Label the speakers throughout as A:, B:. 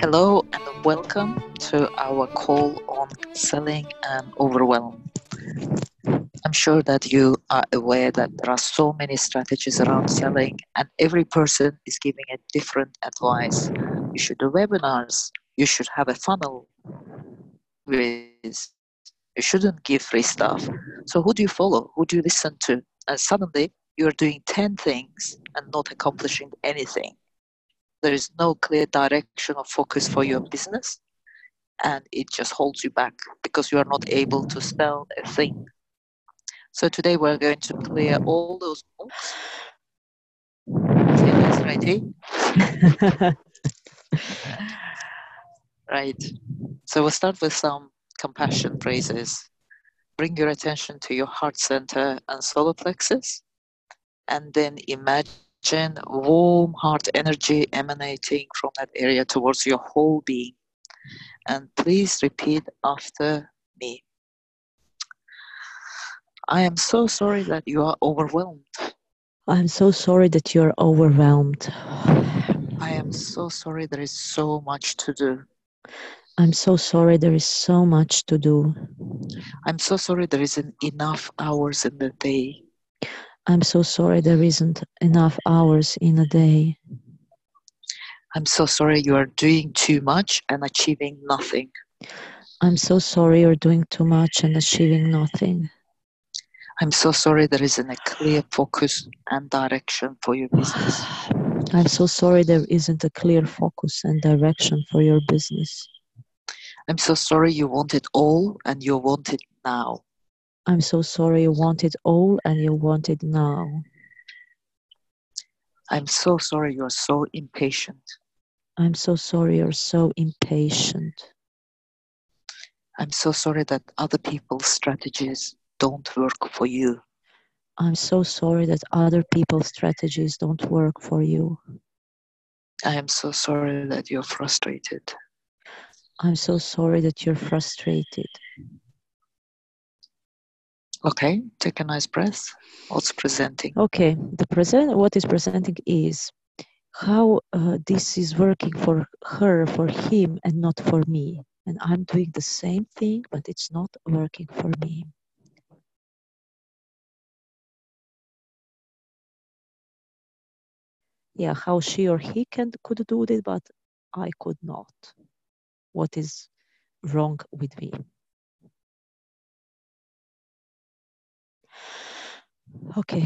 A: Hello and welcome to our call on selling and overwhelm. I'm sure that you are aware that there are so many strategies around selling, and every person is giving a different advice. You should do webinars, you should have a funnel with you shouldn't give free stuff. So who do you follow? Who do you listen to? And suddenly you're doing 10 things and not accomplishing anything. There is no clear direction or focus for your business, and it just holds you back because you are not able to sell a thing. So today we're going to clear all those blocks. ready? Eh? right. So we'll start with some compassion phrases. Bring your attention to your heart center and solar plexus, and then imagine warm heart energy emanating from that area towards your whole being. And please repeat after me. I am so sorry that you are overwhelmed.
B: I'm so sorry that you're overwhelmed.
A: I am so sorry there is so much to do.
B: I'm so sorry there is so much to do.
A: I'm so sorry there isn't enough hours in the day.
B: I'm so sorry there isn't enough hours in a day.
A: I'm so sorry you are doing too much and achieving nothing.
B: I'm so sorry you're doing too much and achieving nothing.
A: I'm so sorry there isn't a clear focus and direction for your business.
B: I'm so sorry there isn't a clear focus and direction for your business.
A: I'm so sorry you want it all and you want it now.
B: I'm so sorry you want it all and you want it now.
A: I'm so sorry you're so impatient.
B: I'm so sorry you're so impatient.
A: I'm so sorry that other people's strategies don't work for you.
B: I'm so sorry that other people's strategies don't work for you.
A: I am so sorry that you're frustrated.
B: I'm so sorry that you're frustrated.
A: Okay, take a nice breath. What's presenting?
B: Okay, the present what is presenting is how uh, this is working for her, for him, and not for me. And I'm doing the same thing, but it's not working for me. Yeah, how she or he can could do it, but I could not what is wrong with me. Okay.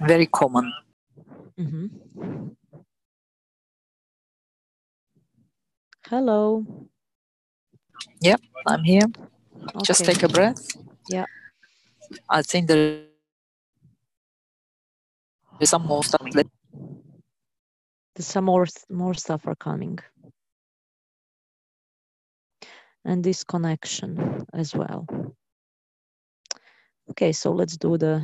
A: Very common.
B: Mm-hmm. Hello.
A: Yep, I'm here.
B: Okay.
A: Just take a breath.
B: Yeah.
A: I think there is some more stuff There's
B: some more more stuff are coming and this connection as well okay so let's do the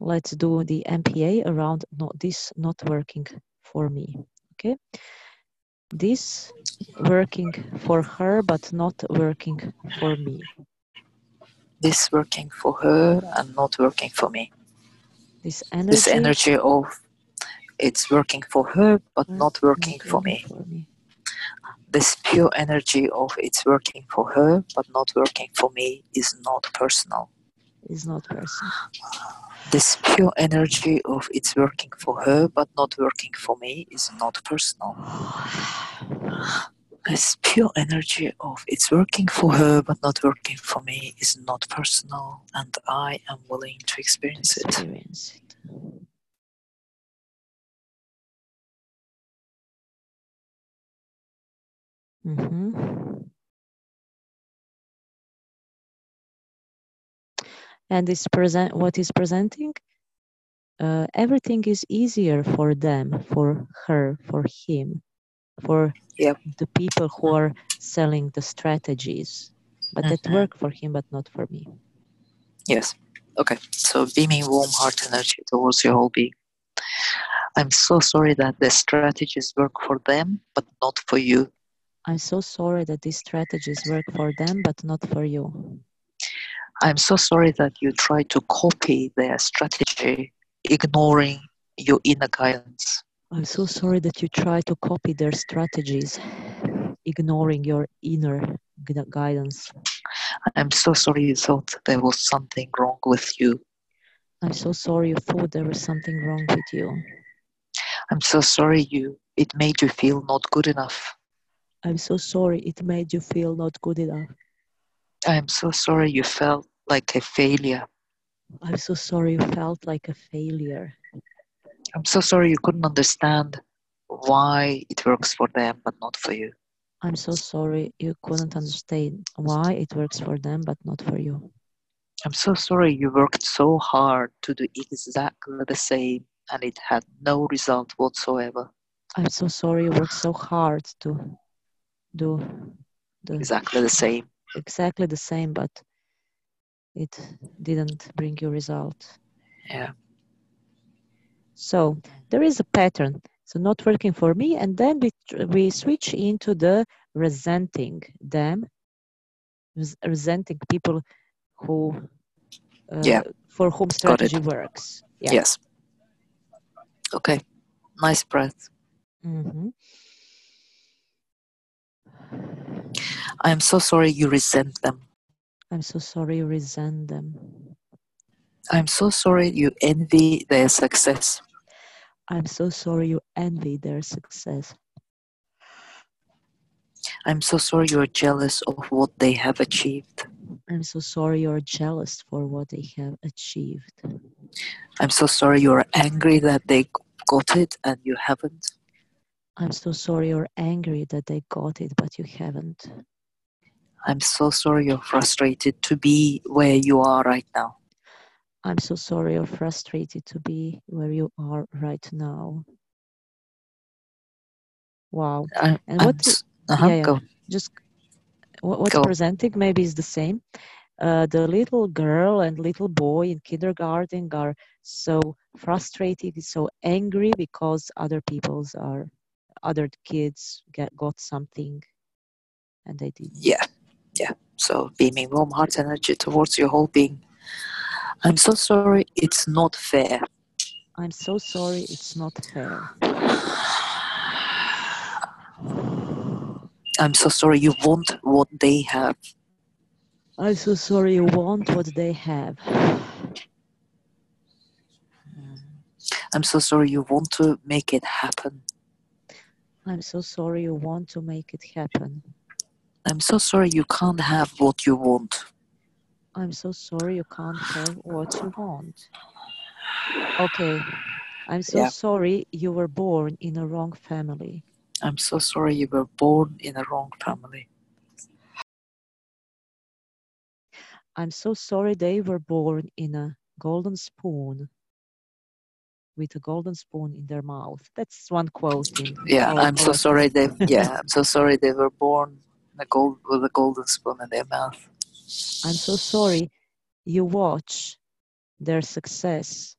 B: let's do the mpa around not this not working for me okay this working for her but not working for me
A: this working for her and not working for me
B: this energy
A: this energy of it's working for her but not working for me.
B: for me.
A: This pure energy of it's working for her but not working for me is not personal.
B: Is not personal.
A: This pure energy of it's working for her but not working for me is not personal. This pure energy of it's working for her but not working for me is not personal, and I am willing to experience,
B: experience
A: it.
B: it. Mm-hmm. And is present what is presenting? Uh, everything is easier for them, for her, for him, for
A: yep.
B: the people who are selling the strategies, but mm-hmm. that work for him, but not for me.
A: Yes. Okay. So beaming warm heart energy towards your whole being. I'm so sorry that the strategies work for them, but not for you.
B: I'm so sorry that these strategies work for them, but not for you.
A: I'm so sorry that you try to copy their strategy, ignoring your inner guidance.
B: I'm so sorry that you try to copy their strategies, ignoring your inner guidance.
A: I'm so sorry you thought there was something wrong with you.
B: I'm so sorry you thought there was something wrong with you.
A: I'm so sorry you it made you feel not good enough.
B: I'm so sorry it made you feel not good enough.
A: I'm so sorry you felt like a failure.
B: I'm so sorry you felt like a failure.
A: I'm so sorry you couldn't understand why it works for them but not for you.
B: I'm so sorry you couldn't understand why it works for them but not for you.
A: I'm so sorry you worked so hard to do exactly the same and it had no result whatsoever.
B: I'm so sorry you worked so hard to do the
A: Exactly the same.
B: exactly the same, but it didn't bring you result.
A: Yeah.
B: So there is a pattern. So not working for me, and then we we switch into the resenting them, res- resenting people who uh,
A: Yeah.
B: for whom strategy works. Yeah.
A: Yes. Okay. Nice breath.
B: hmm
A: I'm so sorry you resent them.
B: I'm so sorry you resent them.
A: I'm so sorry you envy their success.
B: I'm so sorry you envy their success.
A: I'm so sorry you're jealous of what they have achieved.
B: I'm so sorry you're jealous for what they have achieved.
A: I'm so sorry you're angry that they got it and you haven't.
B: I'm so sorry you're angry that they got it, but you haven't.
A: I'm so sorry you're frustrated to be where you are right now.
B: I'm so sorry you're frustrated to be where you are right now. Wow.
A: I,
B: And
A: I'm
B: what
A: uh-huh,
B: yeah, yeah.
A: go.
B: just what, what's
A: Go.
B: presenting maybe is the same. Uh, the little girl and little boy in kindergarten are so frustrated, so angry because other people's are other kids get got something and they didn't.
A: Yeah, yeah. So beaming warm heart energy towards your whole being. I'm so sorry it's not fair.
B: I'm so sorry, it's not fair.
A: I'm so sorry you want what they have.
B: I'm so sorry you want what they have.
A: I'm so sorry you want to make it happen.
B: I'm so sorry you want to make it happen.
A: I'm so sorry you can't have what you want.
B: I'm so sorry you can't have what you want. Okay. I'm so
A: Yeah.
B: sorry you were born in a wrong family.
A: I'm so sorry you were born in a wrong family.
B: I'm so sorry they were born in a golden spoon with a golden spoon in their mouth. That's one quote in
A: Yeah, I'm so sorry they yeah, I'm so sorry they were born a gold with a golden spoon in their mouth.
B: I'm so sorry you watch their success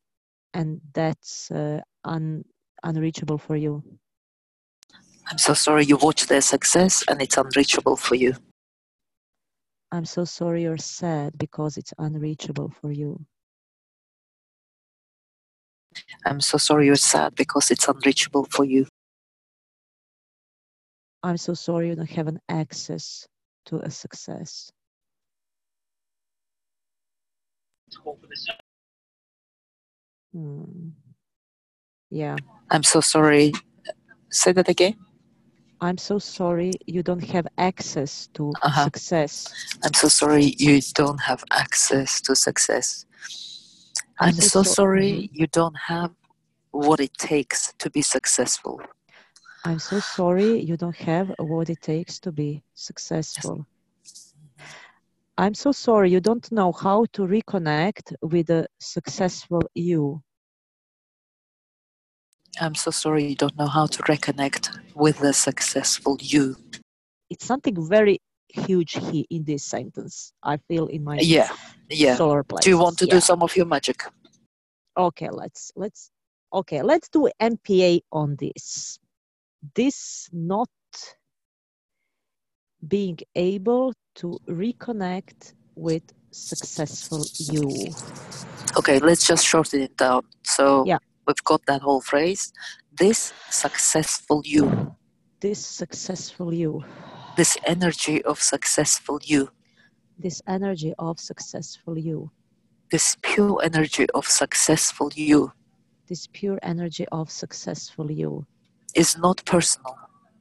B: and that's uh, un- unreachable for you.
A: I'm so sorry you watch their success and it's unreachable for you.
B: I'm so sorry you're sad because it's unreachable for you.
A: I'm so sorry you're sad because it's unreachable for you.
B: I'm so sorry you don't have an access to a success. Hmm. Yeah,
A: I'm so sorry. Say that again.
B: I'm so sorry you don't have access to
A: Uh-huh.
B: success.
A: I'm so sorry you don't have access to success. I'm,
B: so
A: so,
B: so-
A: sorry you don't have what it takes to be successful.
B: I'm so sorry you don't have what it takes to be successful. I'm so sorry you don't know how to reconnect with a successful you.
A: I'm so sorry you don't know how to reconnect with the successful you.
B: It's something very huge here in this sentence. I feel in my
A: Yeah, yeah.
B: solar plexus.
A: Do you want to
B: yeah.
A: do some of your magic?
B: okay let's let's okay let's do mpa on this this not being able to reconnect with successful you.
A: Okay, let's just shorten it down. So
B: Yeah.
A: we've got that whole phrase. This successful you,
B: This successful you.
A: this energy of successful you,
B: This energy of successful you.
A: this pure energy of successful you
B: This pure energy of successful you
A: is not personal.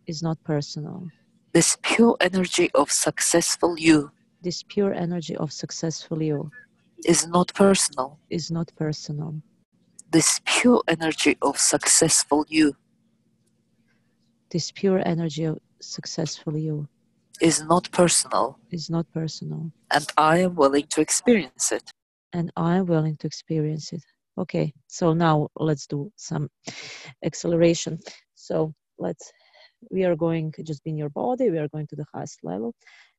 B: is not personal.
A: This pure energy of successful you
B: This pure energy of successful you
A: is not personal.
B: is not personal.
A: This pure energy of successful you
B: This pure energy of successful you
A: is not personal,
B: is not personal.
A: and I am willing to experience it.
B: And I'm willing to experience it. Okay, so now let's do some acceleration. So let's, we are going just be in your body, we are going to the highest level,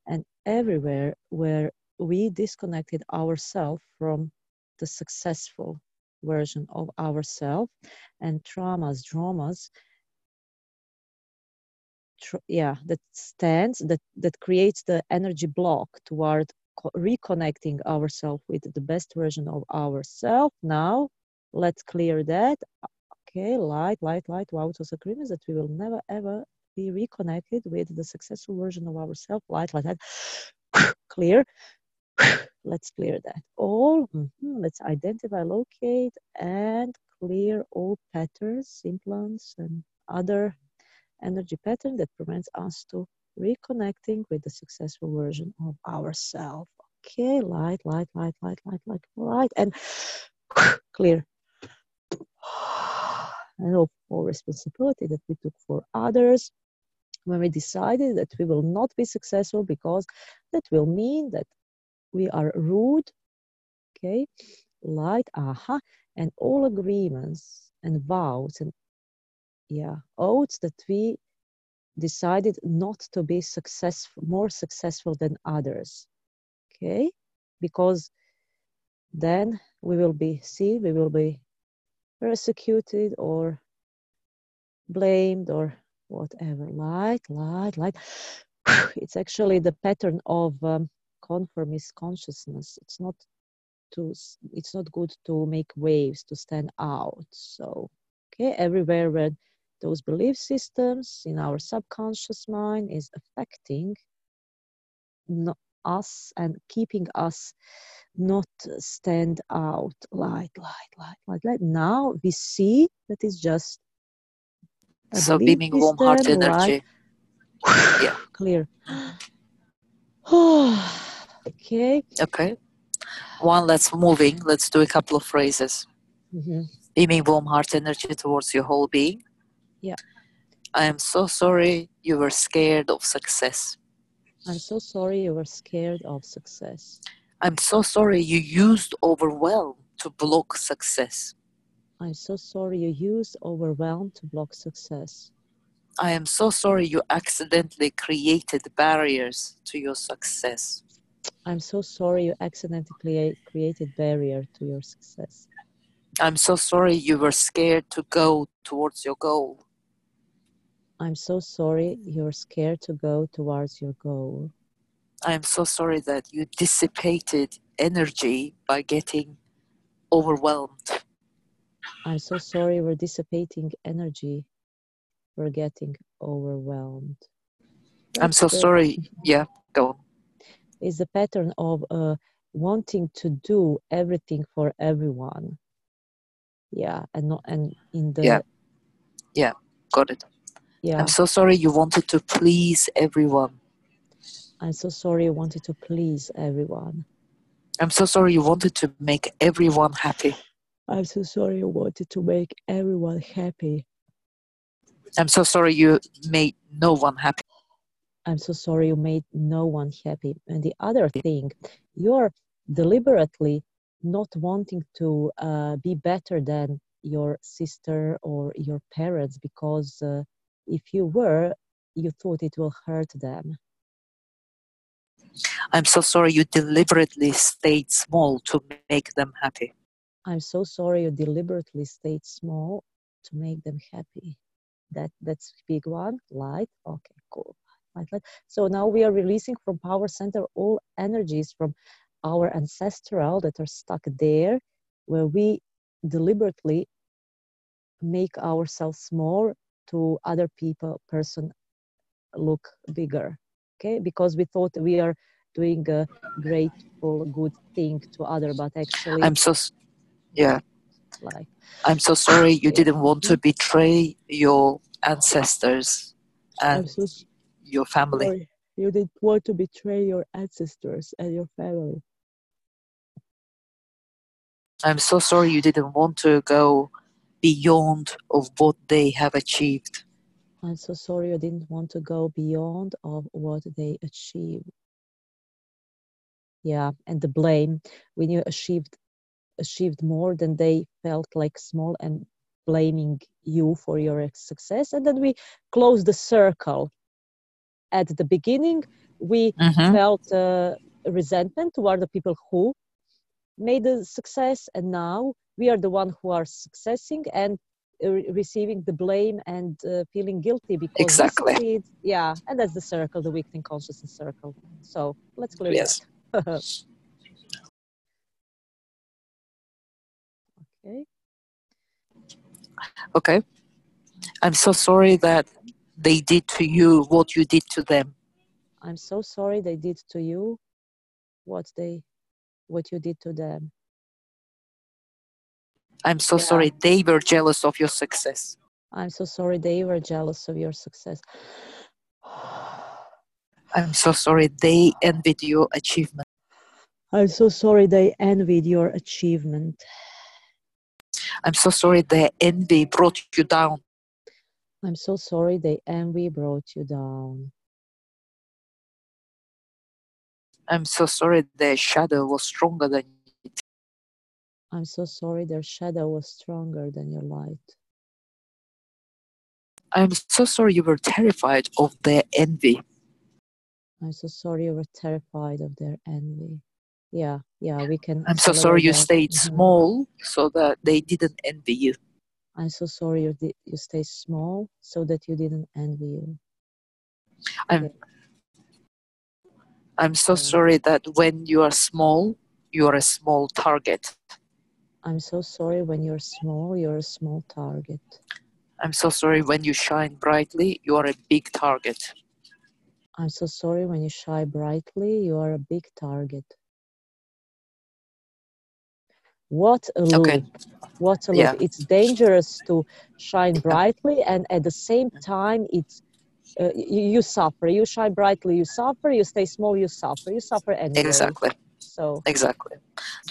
B: and everywhere where we disconnected ourselves from the successful version of ourselves and traumas, dramas, yeah, that stands, that, that creates the energy block toward co- reconnecting ourselves with the best version of ourselves. Now, let's clear that. Okay, light, light, light, wow, it was agreement that we will never ever be reconnected with the successful version of ourselves. Light, light, light. clear. let's clear that all. Mhm. Let's identify, locate, and clear all patterns, implants, and other energy pattern that prevents us to reconnecting with the successful version of ourselves. Okay, light, light, light, light, light, light, light, and clear. And of all responsibility that we took for others when we decided that we will not be successful because that will mean that we are rude. Okay, light, aha, and all agreements and vows and yeah, oaths that we decided not to be successful, more successful than others. Okay, because then we will be seen, we will be persecuted or blamed or whatever. Light, light, light. It's actually the pattern of um, conformist consciousness. It's not to. It's not good to make waves to stand out. So, okay, everywhere where those belief systems in our subconscious mind is affecting us and keeping us not stand out light light light light light now we see that it's just
A: So beaming warm heart
B: system,
A: energy. Yeah.
B: clear okay
A: Okay. One, let's moving. Let's do a couple of phrases.
B: Mhm.
A: Beaming warm heart energy towards your whole being.
B: Yeah.
A: I am so sorry you were scared of success.
B: i'm so sorry you were scared of success
A: I'm so sorry you used overwhelm to block success.
B: i'm so sorry you used overwhelm to block success
A: I am so sorry you accidentally created barriers to your success.
B: i'm so sorry you accidentally created barrier to your success
A: I'm so sorry you were scared to go towards your goal.
B: I'm so sorry you're scared to go towards your goal
A: I am so sorry that you dissipated energy by getting overwhelmed.
B: I'm so sorry we're dissipating energy. We're getting overwhelmed.
A: I'm so
B: the-
A: sorry. Yeah, go on.
B: Is the pattern of uh, wanting to do everything for everyone. Yeah, and not and in the
A: yeah, Yeah. Got it.
B: Yeah.
A: I'm so sorry you wanted to please everyone.
B: I'm so sorry you wanted to please everyone.
A: I'm so sorry you wanted to make everyone happy.
B: I'm so sorry you wanted to make everyone happy.
A: I'm so sorry you made no one happy.
B: I'm so sorry you made no one happy. And the other thing, you're deliberately not wanting to uh, be better than your sister or your parents because uh, if you were, you thought it will hurt them.
A: I'm so sorry you deliberately stayed small to make them happy.
B: I'm so sorry you deliberately stayed small to make them happy. That that's big one. Light. Okay, cool. Light, light. So now we are releasing from power center all energies from our ancestral that are stuck there where we deliberately make ourselves small to other people person look bigger okay because we thought we are doing a grateful good thing to other but actually
A: I'm so yeah.
B: like
A: I'm so sorry you didn't want to mm-hmm. betray your ancestors and
B: so
A: your family.
B: sorry you didn't want to betray your ancestors and your family
A: I'm so sorry you didn't want to go beyond of what they have achieved.
B: i'm so sorry I didn't want to go beyond of what they achieved. Yeah and the blame. When you achieved achieved more than they felt like small and blaming you for your success. And then we close the circle. At the beginning we
A: Mhm.
B: felt uh, resentment toward the people who made the success. And now we are the one who are successing and uh, re- receiving the blame and uh, feeling guilty because
A: Exactly.
B: succeed yeah and that's the circle the victim consciousness circle so let's clear
A: Yes.
B: that okay
A: Okay. I'm so sorry that they did to you what you did to them.
B: i'm so sorry they did to you what they what you did to them
A: I'm so
B: Yeah.
A: sorry they were jealous of your success.
B: i'm so sorry they were jealous of your success
A: I'm so sorry they envied your achievement.
B: i'm so sorry they envied your achievement
A: I'm so sorry their envy brought you down.
B: i'm so sorry they envy brought you down
A: I'm so sorry their shadow was stronger than you.
B: I'm so sorry their shadow was stronger than your light
A: I'm so sorry you were terrified of their envy.
B: I'm so sorry you were terrified of their envy. Yeah, yeah, we can.
A: I'm so sorry you
B: that.
A: stayed
B: Mhm.
A: small so that they didn't envy you.
B: I'm so sorry you di- you stay small so that you didn't envy you.
A: I'm
B: Okay.
A: I'm so sorry that when you are small, you are a small target.
B: I'm so sorry when you're small, you're a small target.
A: I'm so sorry when you shine brightly, you are a big target.
B: I'm so sorry when you shine brightly, you are a big target. What a loop.
A: Okay.
B: What a loop.
A: Yeah.
B: It's dangerous to shine brightly and at the same time it's uh, you, you suffer. You shine brightly, you suffer. You stay small, you suffer. You suffer anyway.
A: Exactly.
B: So
A: Exactly.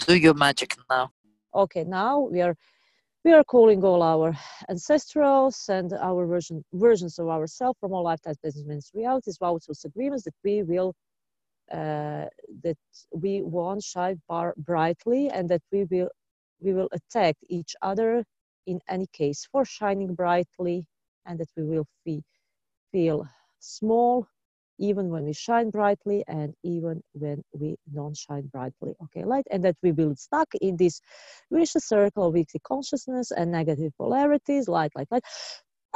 A: Do your magic now.
B: Okay, now we are we are calling all our ancestrals and our version versions of ourselves from all lifetimes, business realities, vows, agreements that we will uh, that we want shine bar brightly and that we will we will attack each other in any case for shining brightly and that we will feel feel small even when we shine brightly and even when we don't shine brightly okay? Light and that we will stuck in this vicious circle of weekly consciousness and negative polarities light light light.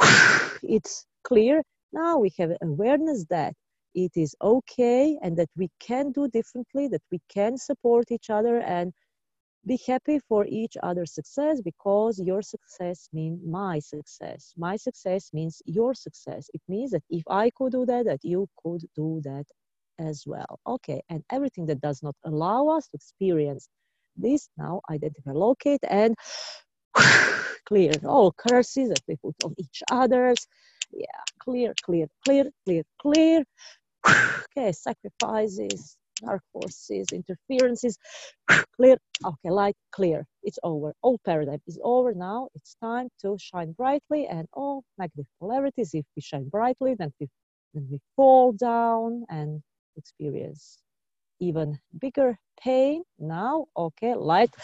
B: It's clear. Now we have awareness that it is okay and that we can do differently that we can support each other and be happy for each other's success because your success means my success. My success means your success. It means that if i could do that that you could do that as well. Okay and everything that does not allow us to experience this now identify locate and clear all curses that we put on each other's. Yeah clear clear clear clear clear. Okay sacrifices dark forces interferences clear. Okay light clear. It's over. All paradigm is over. Now it's time to shine brightly and all negative polarities. If we shine brightly then we then we fall down and experience even bigger pain. Now okay light.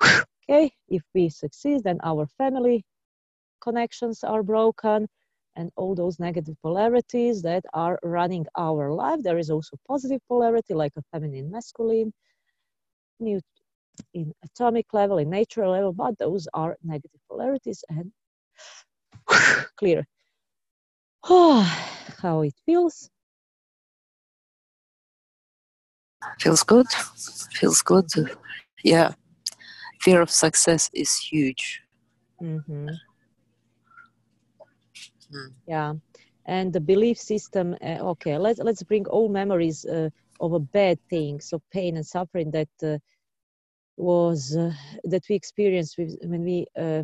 B: Okay if we succeed then our family connections are broken and all those negative polarities that are running our life there is also positive polarity like a feminine masculine new in atomic level in natural level but those are negative polarities and clear how it feels
A: Feels good. Feels good. Yeah. Fear of success is huge.
B: Mm-hmm.
A: Mm.
B: Yeah, and the belief system. Uh, okay, let's let's bring all memories uh, of a bad things, of pain and suffering that uh, was uh, that we experienced with, when we uh,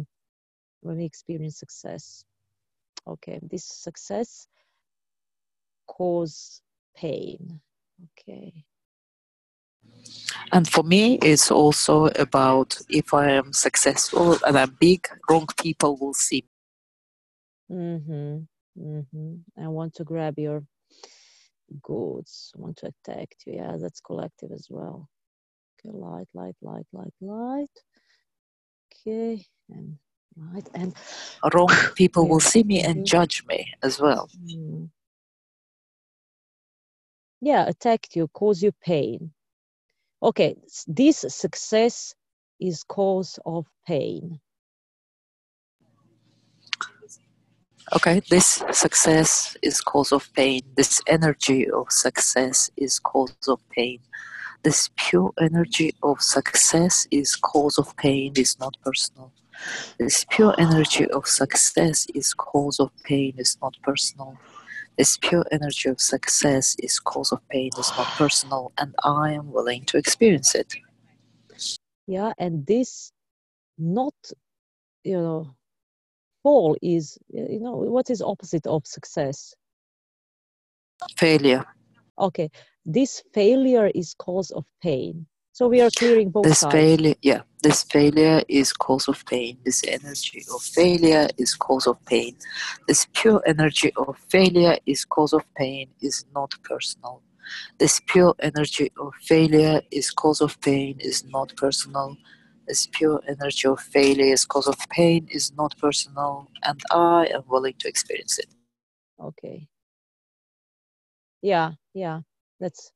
B: when we experience success. Okay, this success cause pain. Okay.
A: And for me, it's also about if I am successful and I'm big, wrong people will see.
B: Mm-hmm. Mm-hmm. I want to grab your goods. I want to attack you. Yeah, that's collective as well. Okay, light, light, light, light, light. Okay, and light and
A: Wrong people will see me and judge me as well.
B: Mm. yeah, attack you, cause you pain. Okay, this success is cause of pain.
A: Okay, this success is cause of pain. This energy of success is cause of pain. This pure energy of success is cause of pain, is not personal. This pure energy of success is cause of pain, is not personal. This pure energy of success is cause of pain, is not personal, and I am willing to experience it.
B: Yeah, and this not, you know, fall is, eh, you know, what is opposite of success?
A: Failure.
B: Okay, this failure is cause of pain. So we are clearing both
A: This
B: sides.
A: failure, yeah, this failure is cause of pain. This energy of failure is cause of pain. This pure energy of failure is cause of pain, is not personal. This pure energy of failure is cause of pain, is not personal. This pure energy of failure is cause of pain, is not personal, and I am willing to experience it.
B: Okay. Yeah, yeah. That's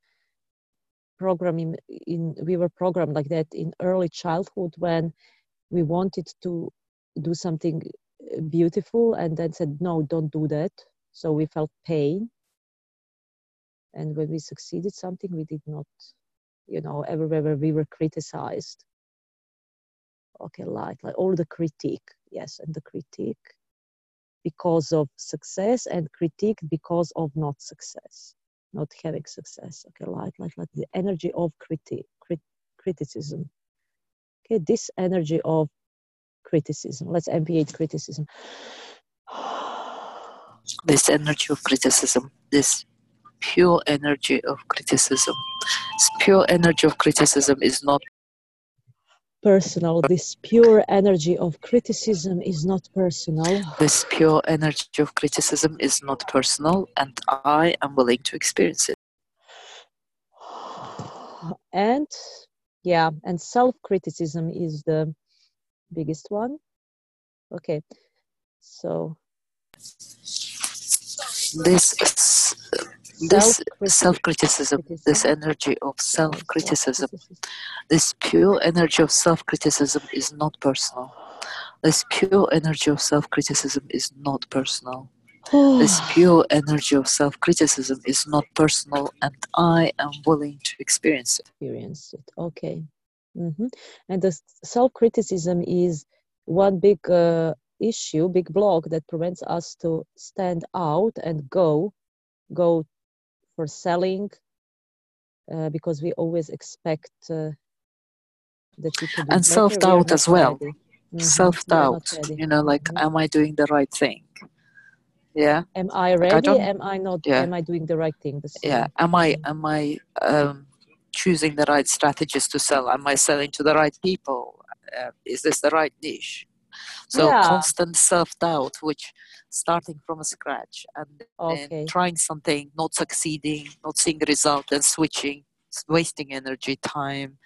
B: programming in we were programmed like that in early childhood when we wanted to do something uh, beautiful and then said no don't do that so we felt pain and when we succeeded something we did not you know everywhere we were criticized okay like like all the critique yes and the critique because of success and critique because of not success not having success okay like like like the energy of critique crit- criticism okay this energy of criticism let's ampliate criticism
A: This energy of criticism, this pure energy of criticism. This pure energy of criticism is not
B: personal. This pure energy of criticism is not personal.
A: This pure energy of criticism is not personal, and I am willing to experience it.
B: and yeah and self-criticism is the biggest one. Okay so
A: This is, this self criticism, this energy of self criticism, this pure energy of self criticism is not personal. This pure energy of self criticism is not personal. This pure energy of self criticism is not personal, and I am willing to experience it.
B: experience it okay hmm and the self criticism is one big uh, issue big block that prevents us to stand out and go go for selling uh, because we always expect uh, that we could
A: And
B: are
A: self-doubt as well.
B: ready. Mhm, we are not
A: Self doubt, you know, like,
B: Mhm.
A: am I doing the right thing? Yeah.
B: am I
A: I
B: ready?
A: don't-
B: am I not?
A: yeah.
B: Am I doing the right thing? The
A: yeah am i
B: Mhm.
A: am i um, choosing the right strategies to sell am i selling to the right people uh, is this the right niche so
B: Yeah.
A: constant self-doubt which starting from scratch and
B: Okay.
A: trying something not succeeding not seeing a result and switching wasting energy time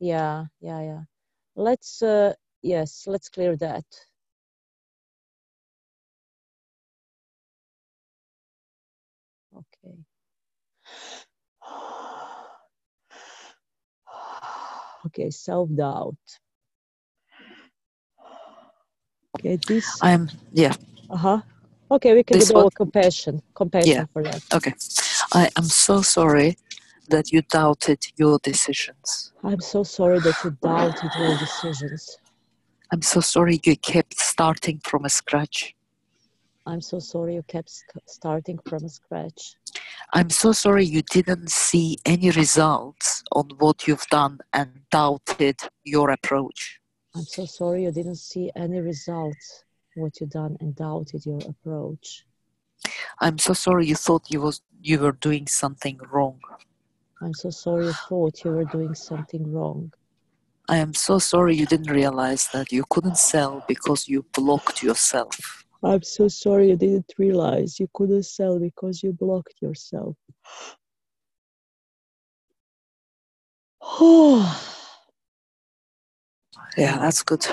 B: Yeah, yeah, yeah. Let's uh, yes, let's clear that. Okay. Okay, self-doubt. Okay, this
A: i'm yeah
B: uh-huh. Okay, we can
A: This
B: do compassion. Compassion for that.
A: okay i am so sorry that you doubted your decisions.
B: I'm so sorry that you doubted your decisions.
A: I'm so sorry you kept starting from a scratch.
B: I'm so sorry you kept starting from scratch.
A: I'm so sorry you didn't see any results on what you've done and doubted your approach.
B: I'm so sorry you didn't see any results what you done and doubted your approach.
A: I'm so sorry you thought you was you were doing something wrong.
B: I'm so sorry you thought you were doing something wrong.
A: I am so sorry you didn't realize that you couldn't sell because you blocked yourself.
B: I'm so sorry you didn't realize you couldn't sell because you blocked yourself.
A: Oh, Yeah, that's good.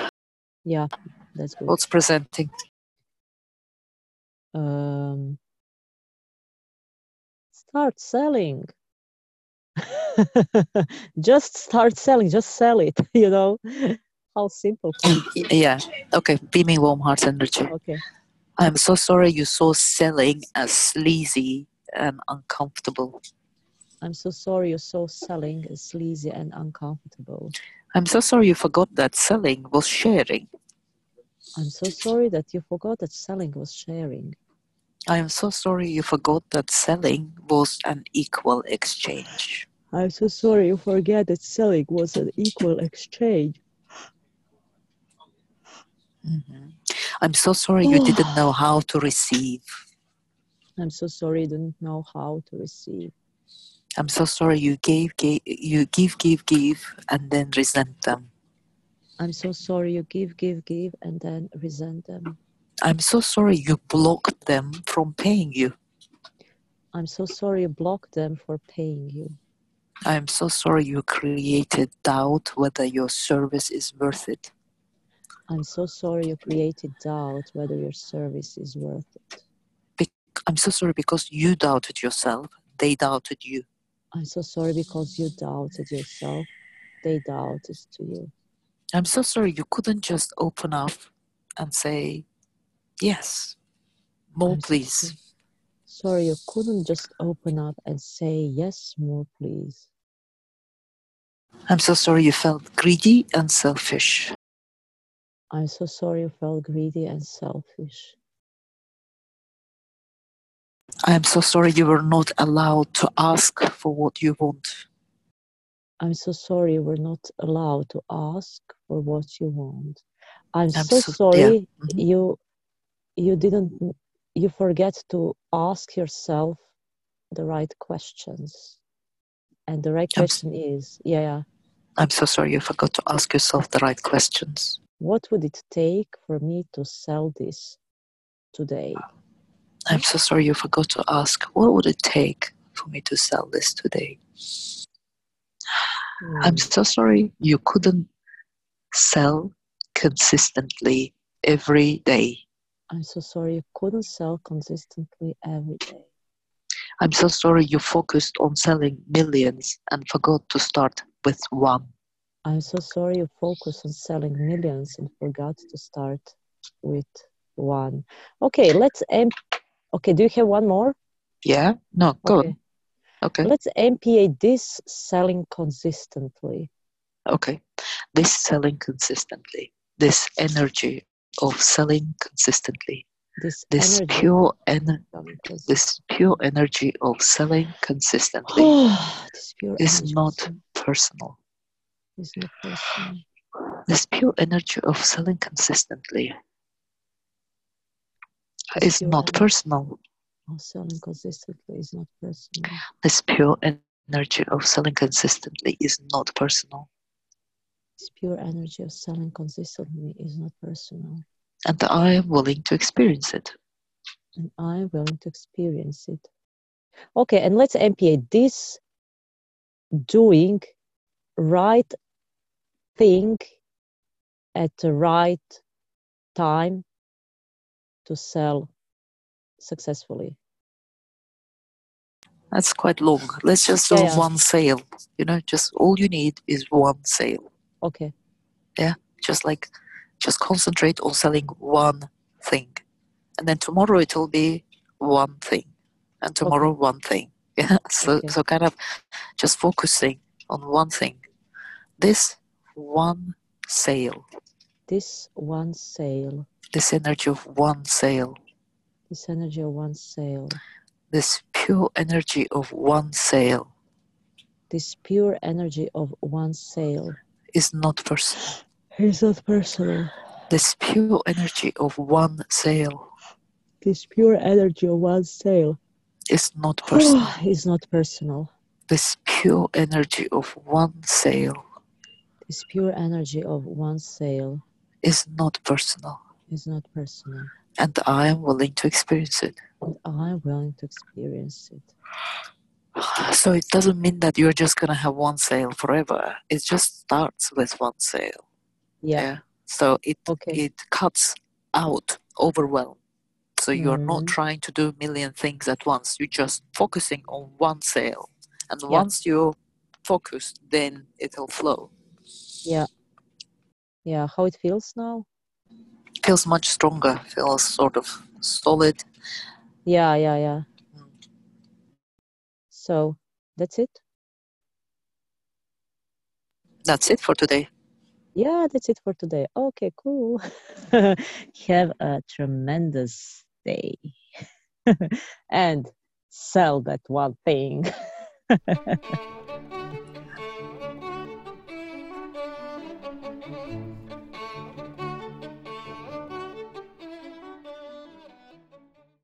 B: yeah, that's good.
A: What's presenting?
B: Um, start selling. just start selling, just sell it, you know. How simple.
A: Yeah. Okay. Beaming warm heart energy.
B: Okay.
A: I'm so sorry you saw selling as sleazy and uncomfortable.
B: I'm so sorry you saw selling as sleazy and uncomfortable.
A: I'm so sorry you forgot that selling was sharing.
B: I'm so sorry that you forgot that selling was sharing.
A: I am so sorry you forgot that selling was an equal exchange.
B: I'm so sorry you forget that selling was an equal exchange.
A: Mhm. I'm so sorry you didn't know how to receive.
B: I'm so sorry you didn't know how to receive.
A: I'm so sorry you gave, gave you give, give, give, and then resent them.
B: I'm so sorry you give, give, give, and then resent them.
A: I'm so sorry you blocked them from paying you.
B: I'm so sorry you blocked them for paying you.
A: I'm so sorry you created doubt whether your service is worth it.
B: I'm so sorry you created doubt whether your service is worth it.
A: I'm so sorry because you doubted yourself, they doubted you.
B: I'm so sorry because you doubted yourself. They doubted to you.
A: I'm so sorry you couldn't just open up and say, Yes, more
B: I'm
A: please.
B: sorry. Sorry you couldn't just open up and say yes, more please.
A: I'm so sorry you felt greedy and selfish.
B: I'm so sorry you felt greedy and selfish.
A: I am so sorry you were not allowed to ask for what you want.
B: I'm so sorry you were not allowed to ask for what you want. I'm,
A: I'm
B: so,
A: so-
B: sorry
A: yeah, mhm.
B: you you didn't you forget to ask yourself the right questions. And the right
A: I'm
B: question is, yeah, yeah,
A: I'm so sorry you forgot to ask yourself the right questions.
B: what would it take for me to sell this today?
A: I'm so sorry you forgot to ask what would it take for me to sell this today. I'm
B: Hmm.
A: so sorry you couldn't sell consistently every day.
B: I'm so sorry you couldn't sell consistently every day.
A: I'm so sorry you focused on selling millions and forgot to start with one.
B: I'm so sorry you focused on selling millions and forgot to start with one. Okay, let's aim. Okay, do you have one more?
A: Yeah? No, go
B: Okay.
A: on. Okay.
B: Let's MPA this selling consistently.
A: Okay. This selling consistently, this energy of selling consistently,
B: This,
A: this
B: energy
A: pure en- this pure energy of selling consistently
B: this pure
A: is
B: energy
A: not personal.
B: is not personal.
A: This pure energy of selling consistently is not personal.
B: selling consistently is not personal.
A: This pure energy of selling consistently is not personal.
B: This pure energy of selling consistently is not personal.
A: And I am willing to experience it.
B: and I'm willing to experience it. Okay, and let's MPA this doing right thing at the right time to sell successfully.
A: That's quite long. Let's just do
B: Yeah, yeah.
A: one sale. You know, just all you need is one sale.
B: Okay, Yeah.
A: Just like, just concentrate on selling one thing. And then tomorrow it will be one thing. And tomorrow one thing. Yeah. So
B: Okay.
A: so kind of just focusing on one thing. This one sale.
B: This one sale,
A: This energy of one sale.
B: this energy of one sale,
A: This pure energy of one sale
B: this pure energy of one sale
A: is not personal.
B: is not personal.
A: This pure energy of one sale
B: This pure energy of one sale
A: is not personal.
B: is not personal.
A: This pure energy of one sale
B: This pure energy of one sale
A: is not personal.
B: Is not personal.
A: And I am willing to experience it.
B: And I'm willing to experience it.
A: So it doesn't mean that you're just gonna have one sale forever. It just starts with one sale.
B: Yeah.
A: So it
B: Okay.
A: it cuts out overwhelm. So you're not
B: Mhm.
A: trying to do a million things at once. You're just focusing on one sale. And
B: Yeah.
A: once you focus, then it'll flow.
B: Yeah. Yeah. How it feels now?
A: Feels much stronger, feels sort of solid.
B: Yeah. Yeah. Yeah.
A: Mm.
B: So that's it.
A: That's it for today.
B: Yeah, that's it for today. Okay, cool. Have a tremendous day and sell that one thing.